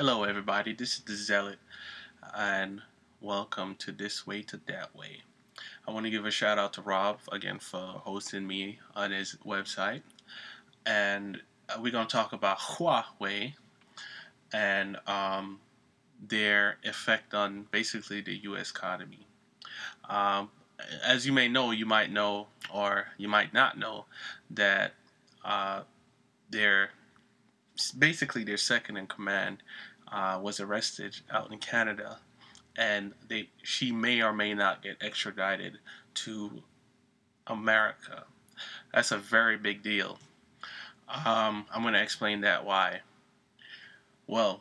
Hello, everybody. This is the Zealot, and welcome to This Way to That Way. I want to give a shout out to Rob again for hosting me on his website, and we're going to talk about Huawei and um, their effect on basically the U.S. economy. Um, as you may know, you might know, or you might not know, that uh, their basically their second in command uh, was arrested out in Canada, and they she may or may not get extradited to America. That's a very big deal. Um, I'm going to explain that why. Well,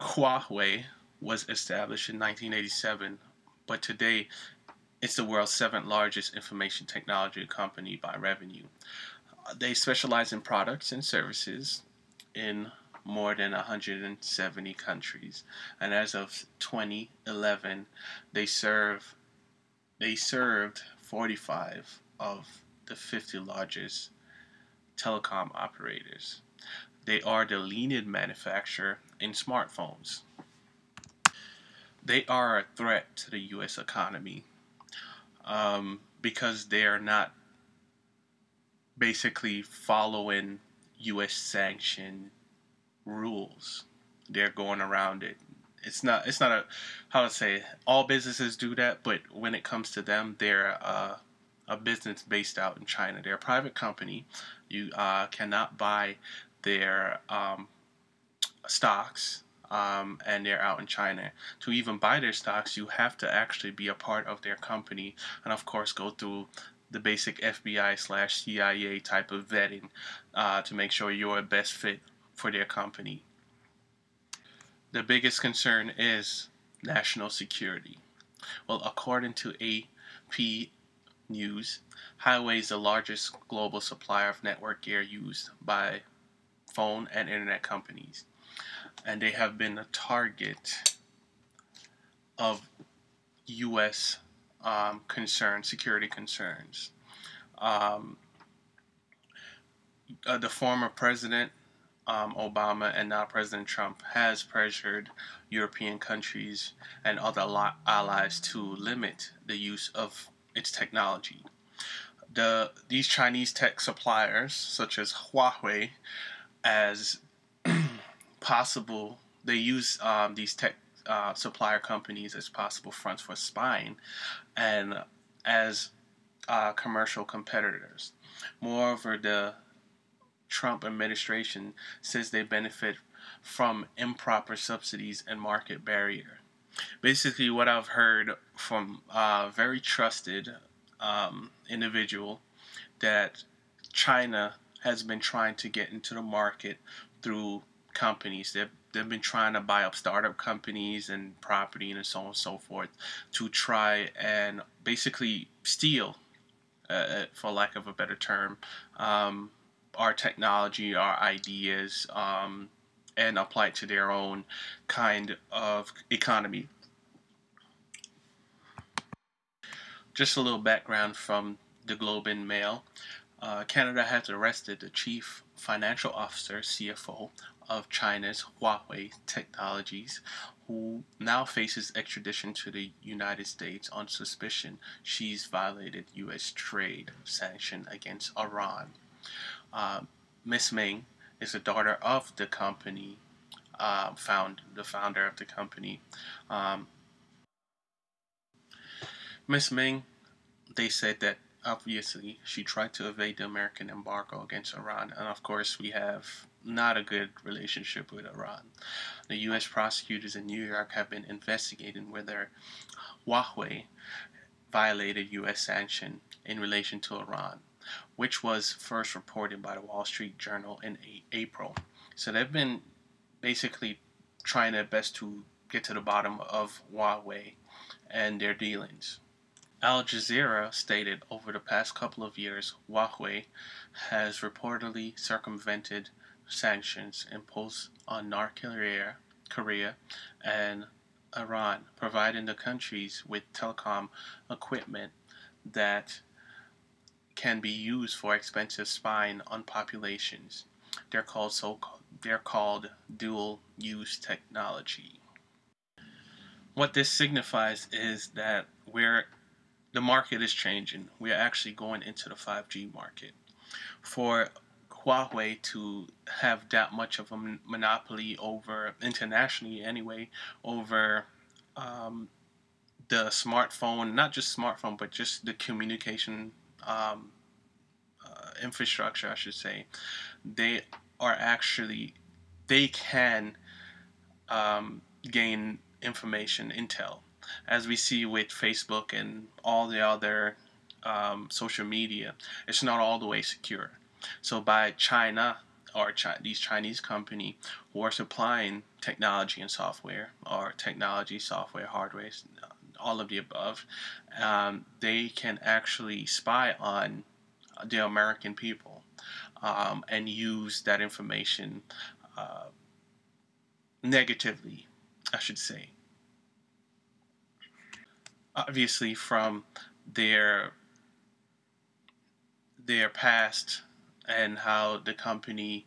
Huawei was established in 1987, but today it's the world's seventh largest information technology company by revenue. They specialize in products and services in more than 170 countries, and as of 2011, they serve they served 45 of the 50 largest telecom operators. They are the leading manufacturer in smartphones. They are a threat to the U.S. economy um, because they are not basically following U.S. sanction rules. They're going around it. It's not. It's not a. How to say? All businesses do that, but when it comes to them, they're uh, a business based out in China. They're a private company. You uh, cannot buy their um, stocks um, and they're out in China. To even buy their stocks, you have to actually be a part of their company and, of course, go through the basic FBI slash CIA type of vetting uh, to make sure you're a best fit for their company. The biggest concern is national security. Well, according to AP News, Huawei is the largest global supplier of network gear used by phone and internet companies and they have been a target of U.S. Um, concerns, security concerns. Um, uh, the former president um, Obama and now President Trump has pressured European countries and other allies to limit the use of its technology. The these Chinese tech suppliers, such as Huawei, as possible they use um, these tech uh, supplier companies as possible fronts for spying and as uh, commercial competitors. Moreover, the Trump administration says they benefit from improper subsidies and market barrier. Basically, what I've heard from a very trusted um, individual that China has been trying to get into the market through companies. They've, they've been trying to buy up startup companies and property and so on and so forth to try and basically steal, uh, uh, for lack of a better term, um, our technology, our ideas, um, and apply it to their own kind of economy. Just a little background from the Globe and Mail. Uh, Canada has arrested the chief financial officer, CFO, of China's Huawei Technologies, who now faces extradition to the United States on suspicion she's violated U.S. trade sanction against Iran. Uh, Miss Meng is the daughter of the company, uh, found the founder of the company. Um, Miss Meng, they said that obviously she tried to evade the American embargo against Iran, and of course we have not a good relationship with Iran. The U.S. prosecutors in New York have been investigating whether Huawei violated U.S. sanction in relation to Iran, which was first reported by the Wall Street Journal in April. So they've been basically trying their best to get to the bottom of Huawei and their dealings. Al Jazeera stated over the past couple of years, Huawei has reportedly circumvented sanctions imposed on North Korea, Korea and Iran, providing the countries with telecom equipment that can be used for expensive spying on populations. They're called so they're called dual use technology. What this signifies is that where the market is changing, we're actually going into the 5G market. For Huawei to have that much of a monopoly over internationally anyway over um, the smartphone, not just smartphone, but just the communication um, uh, infrastructure, I should say, they are actually they can um, gain information intel, as we see with Facebook and all the other um, social media. It's not all the way secure. So by China or Chi- these Chinese company who are supplying technology and software or technology, software, hardware, all of the above, um, they can actually spy on the American people um, and use that information uh, negatively, I should say. Obviously, from their their past and how the company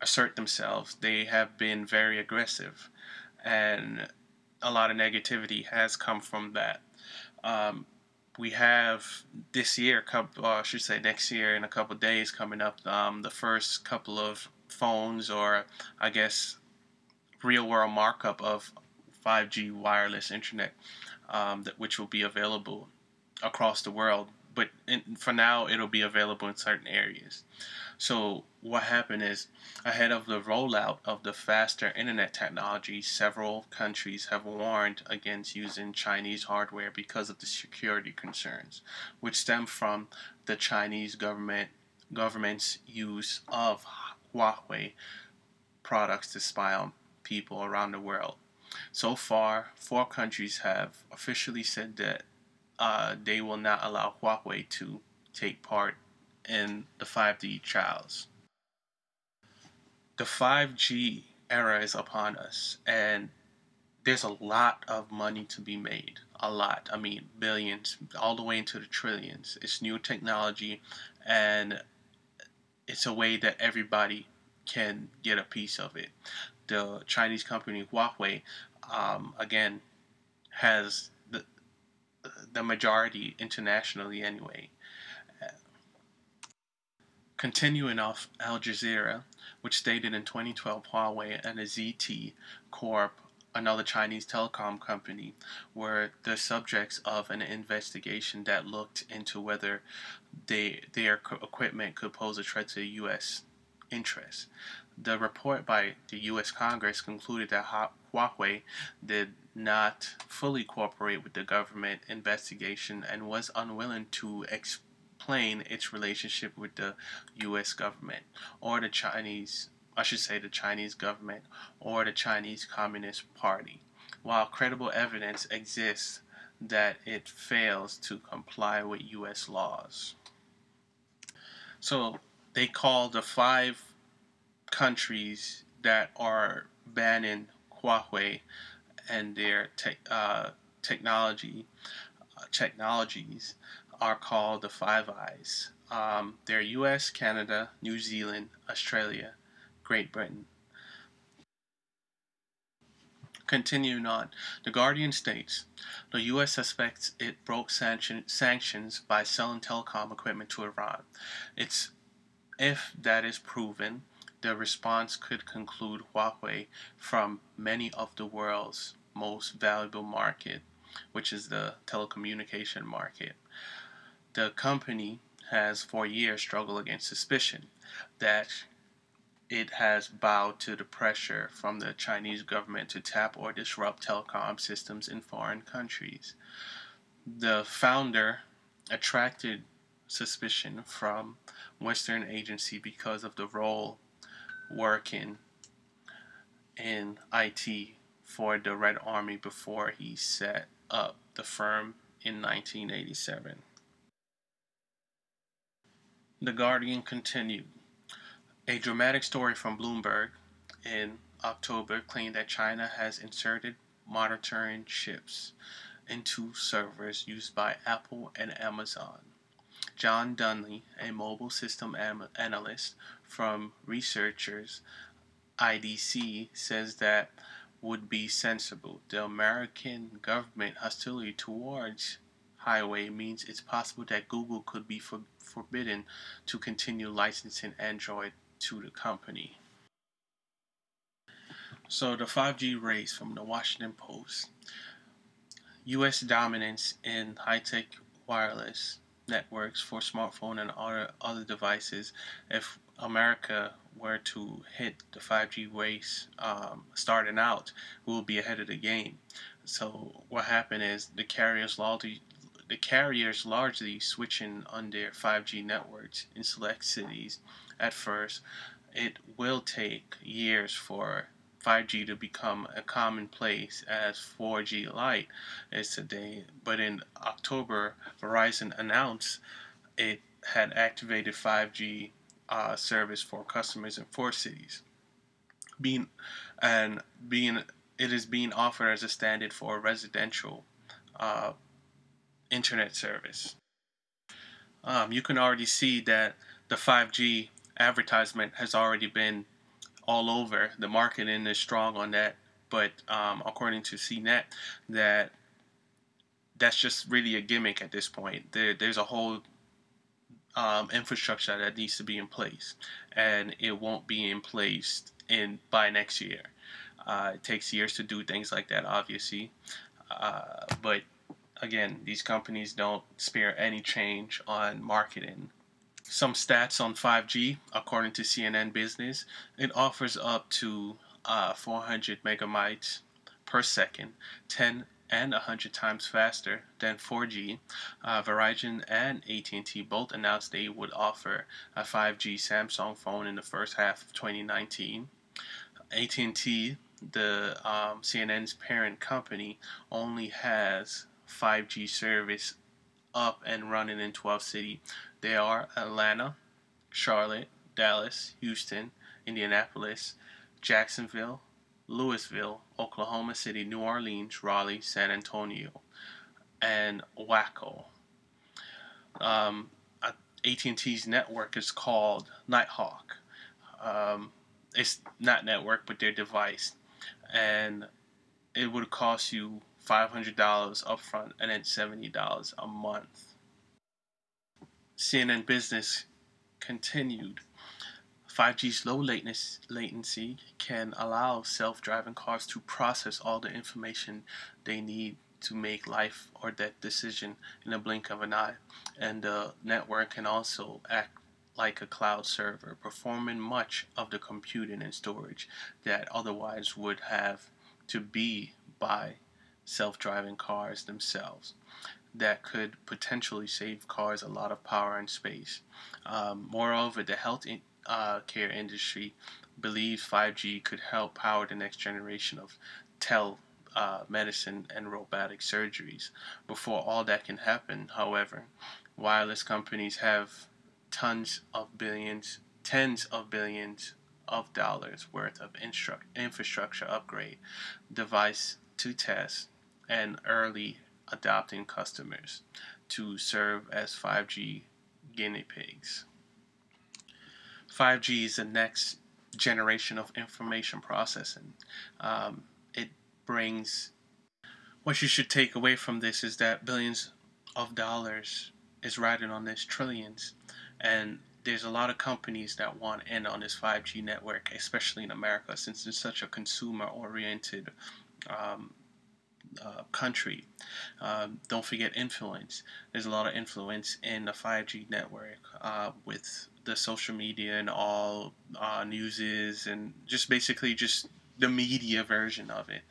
assert themselves, they have been very aggressive, and a lot of negativity has come from that. Um, we have this year, couple, uh, I should say next year, in a couple days coming up, um, the first couple of phones, or I guess real world markup of 5G wireless internet, um, that which will be available across the world but in, for now it'll be available in certain areas. So what happened is ahead of the rollout of the faster internet technology, several countries have warned against using Chinese hardware because of the security concerns, which stem from the Chinese government government's use of Huawei products to spy on people around the world. So far, four countries have officially said that uh, they will not allow Huawei to take part in the 5G trials. The 5G era is upon us, and there's a lot of money to be made. A lot. I mean, billions, all the way into the trillions. It's new technology, and it's a way that everybody can get a piece of it. The Chinese company Huawei, um, again, has the the majority internationally anyway. Continuing off Al Jazeera, which stated in 2012 Huawei and a ZTE Corp, another Chinese telecom company, were the subjects of an investigation that looked into whether they, their equipment could pose a threat to U.S. interests. The report by the U.S. Congress concluded that Huawei did not fully cooperate with the government investigation and was unwilling to explain its relationship with the U.S. government or the Chinese, I should say, the Chinese government or the Chinese Communist Party, while credible evidence exists that it fails to comply with U.S. laws. So they call the five countries that are banning Huawei and their te- uh, technology uh, technologies are called the Five Eyes. Um, they're U.S., Canada, New Zealand, Australia, Great Britain. Continuing on, The Guardian states the U.S. suspects it broke sanction, sanctions by selling telecom equipment to Iran. It's if that is proven, the response could conclude Huawei from many of the world's most valuable market, which is the telecommunication market. The company has for years struggled against suspicion that it has bowed to the pressure from the Chinese government to tap or disrupt telecom systems in foreign countries. The founder attracted suspicion from Western agency because of the role working in IT for the Red Army before he set up the firm in 1987. The Guardian continued. A dramatic story from Bloomberg in October claimed that China has inserted monitoring chips into servers used by Apple and Amazon. John Delaney, a mobile system analyst from researchers, IDC, says that would be sensible. The American government hostility towards Huawei means it's possible that Google could be for, forbidden to continue licensing Android to the company. So, the 5G race from the Washington Post. U.S. dominance in high tech wireless networks for smartphone and other, other devices. If America were to hit the 5G race um, starting out, we will be ahead of the game. So what happened is the carriers largely the carriers largely switching on their 5G networks in select cities at first. It will take years for 5G to become a commonplace as 4G Lite is today. But in October, Verizon announced it had activated 5G uh, service for customers in four cities. Being and being it is being offered as a standard for residential uh, internet service. Um, you can already see that the 5G advertisement has already been all over. The marketing is strong on that, but um, according to CNET, that that's just really a gimmick at this point. There, there's a whole um, infrastructure that needs to be in place, and it won't be in place in by next year. Uh, it takes years to do things like that, obviously, uh, but again, these companies don't spare any change on marketing. Some stats on 5G, according to CNN Business, it offers up to uh, 400 megabytes per second, 10 and 100 times faster than 4G. Uh, Verizon and AT&T both announced they would offer a 5G Samsung phone in the first half of 2019. AT&T, the um, CNN's parent company, only has 5G service up and running in 12 cities. They are Atlanta, Charlotte, Dallas, Houston, Indianapolis, Jacksonville, Louisville, Oklahoma City, New Orleans, Raleigh, San Antonio, and Waco. Um, AT&T's network is called Nighthawk. Um, it's not network, but their device, and it would cost you $500 upfront and then $70 a month. CNN Business continued 5G's low latency can allow self driving cars to process all the information they need to make life or death decision in a blink of an eye. And the network can also act like a cloud server, performing much of the computing and storage that otherwise would have to be by self driving cars themselves. That could potentially save cars a lot of power and space. Um, moreover, the health in, uh, care industry believes 5G could help power the next generation of tel uh, medicine and robotic surgeries. Before all that can happen, however, wireless companies have tons of billions, tens of billions of dollars worth of instru- infrastructure upgrade, device to test, and early adopting customers to serve as 5G guinea pigs. 5G is the next generation of information processing. Um, it brings what you should take away from this is that billions of dollars is riding on this trillions, and there's a lot of companies that want in on this 5G network, especially in America, since it's such a consumer-oriented um, uh, country. Um, don't forget influence. There's a lot of influence in the 5G network uh, with the social media and all uh, newses and just basically just the media version of it.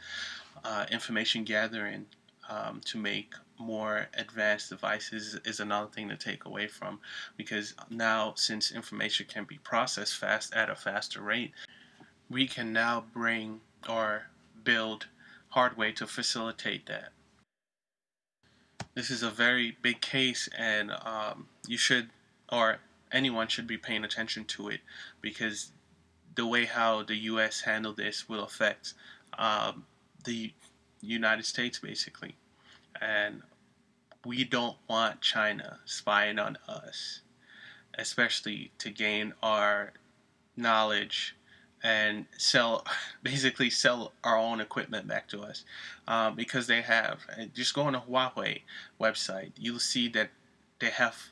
Uh, information gathering um, to make more advanced devices is another thing to take away from because now since information can be processed fast at a faster rate we can now bring or build hardware to facilitate that. This is a very big case, and um, you should, or anyone should be paying attention to it because the way how the U.S. handle this will affect um, the United States basically, and we don't want China spying on us, especially to gain our knowledge and sell basically sell our own equipment back to us um, because they have just go on the Huawei website you'll see that they have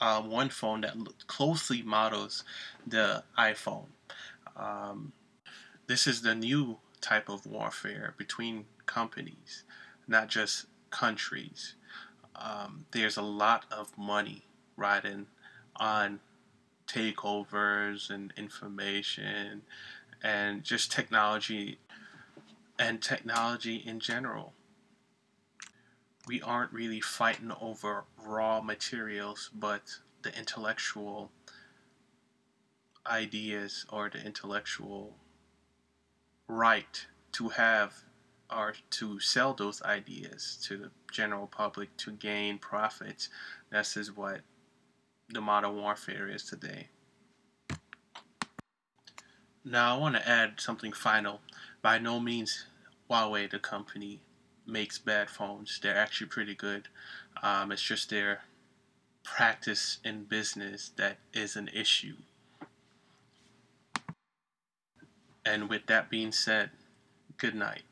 uh, one phone that closely models the iPhone. Um, this is the new type of warfare between companies not just countries. Um, there's a lot of money riding on takeovers and information and just technology and technology in general. We aren't really fighting over raw materials, but the intellectual ideas or the intellectual right to have or to sell those ideas to the general public to gain profits. This is what the modern warfare is today. Now, I want to add something final. By no means, Huawei, the company, makes bad phones. They're actually pretty good. Um, it's just their practice in business that is an issue. And with that being said, good night.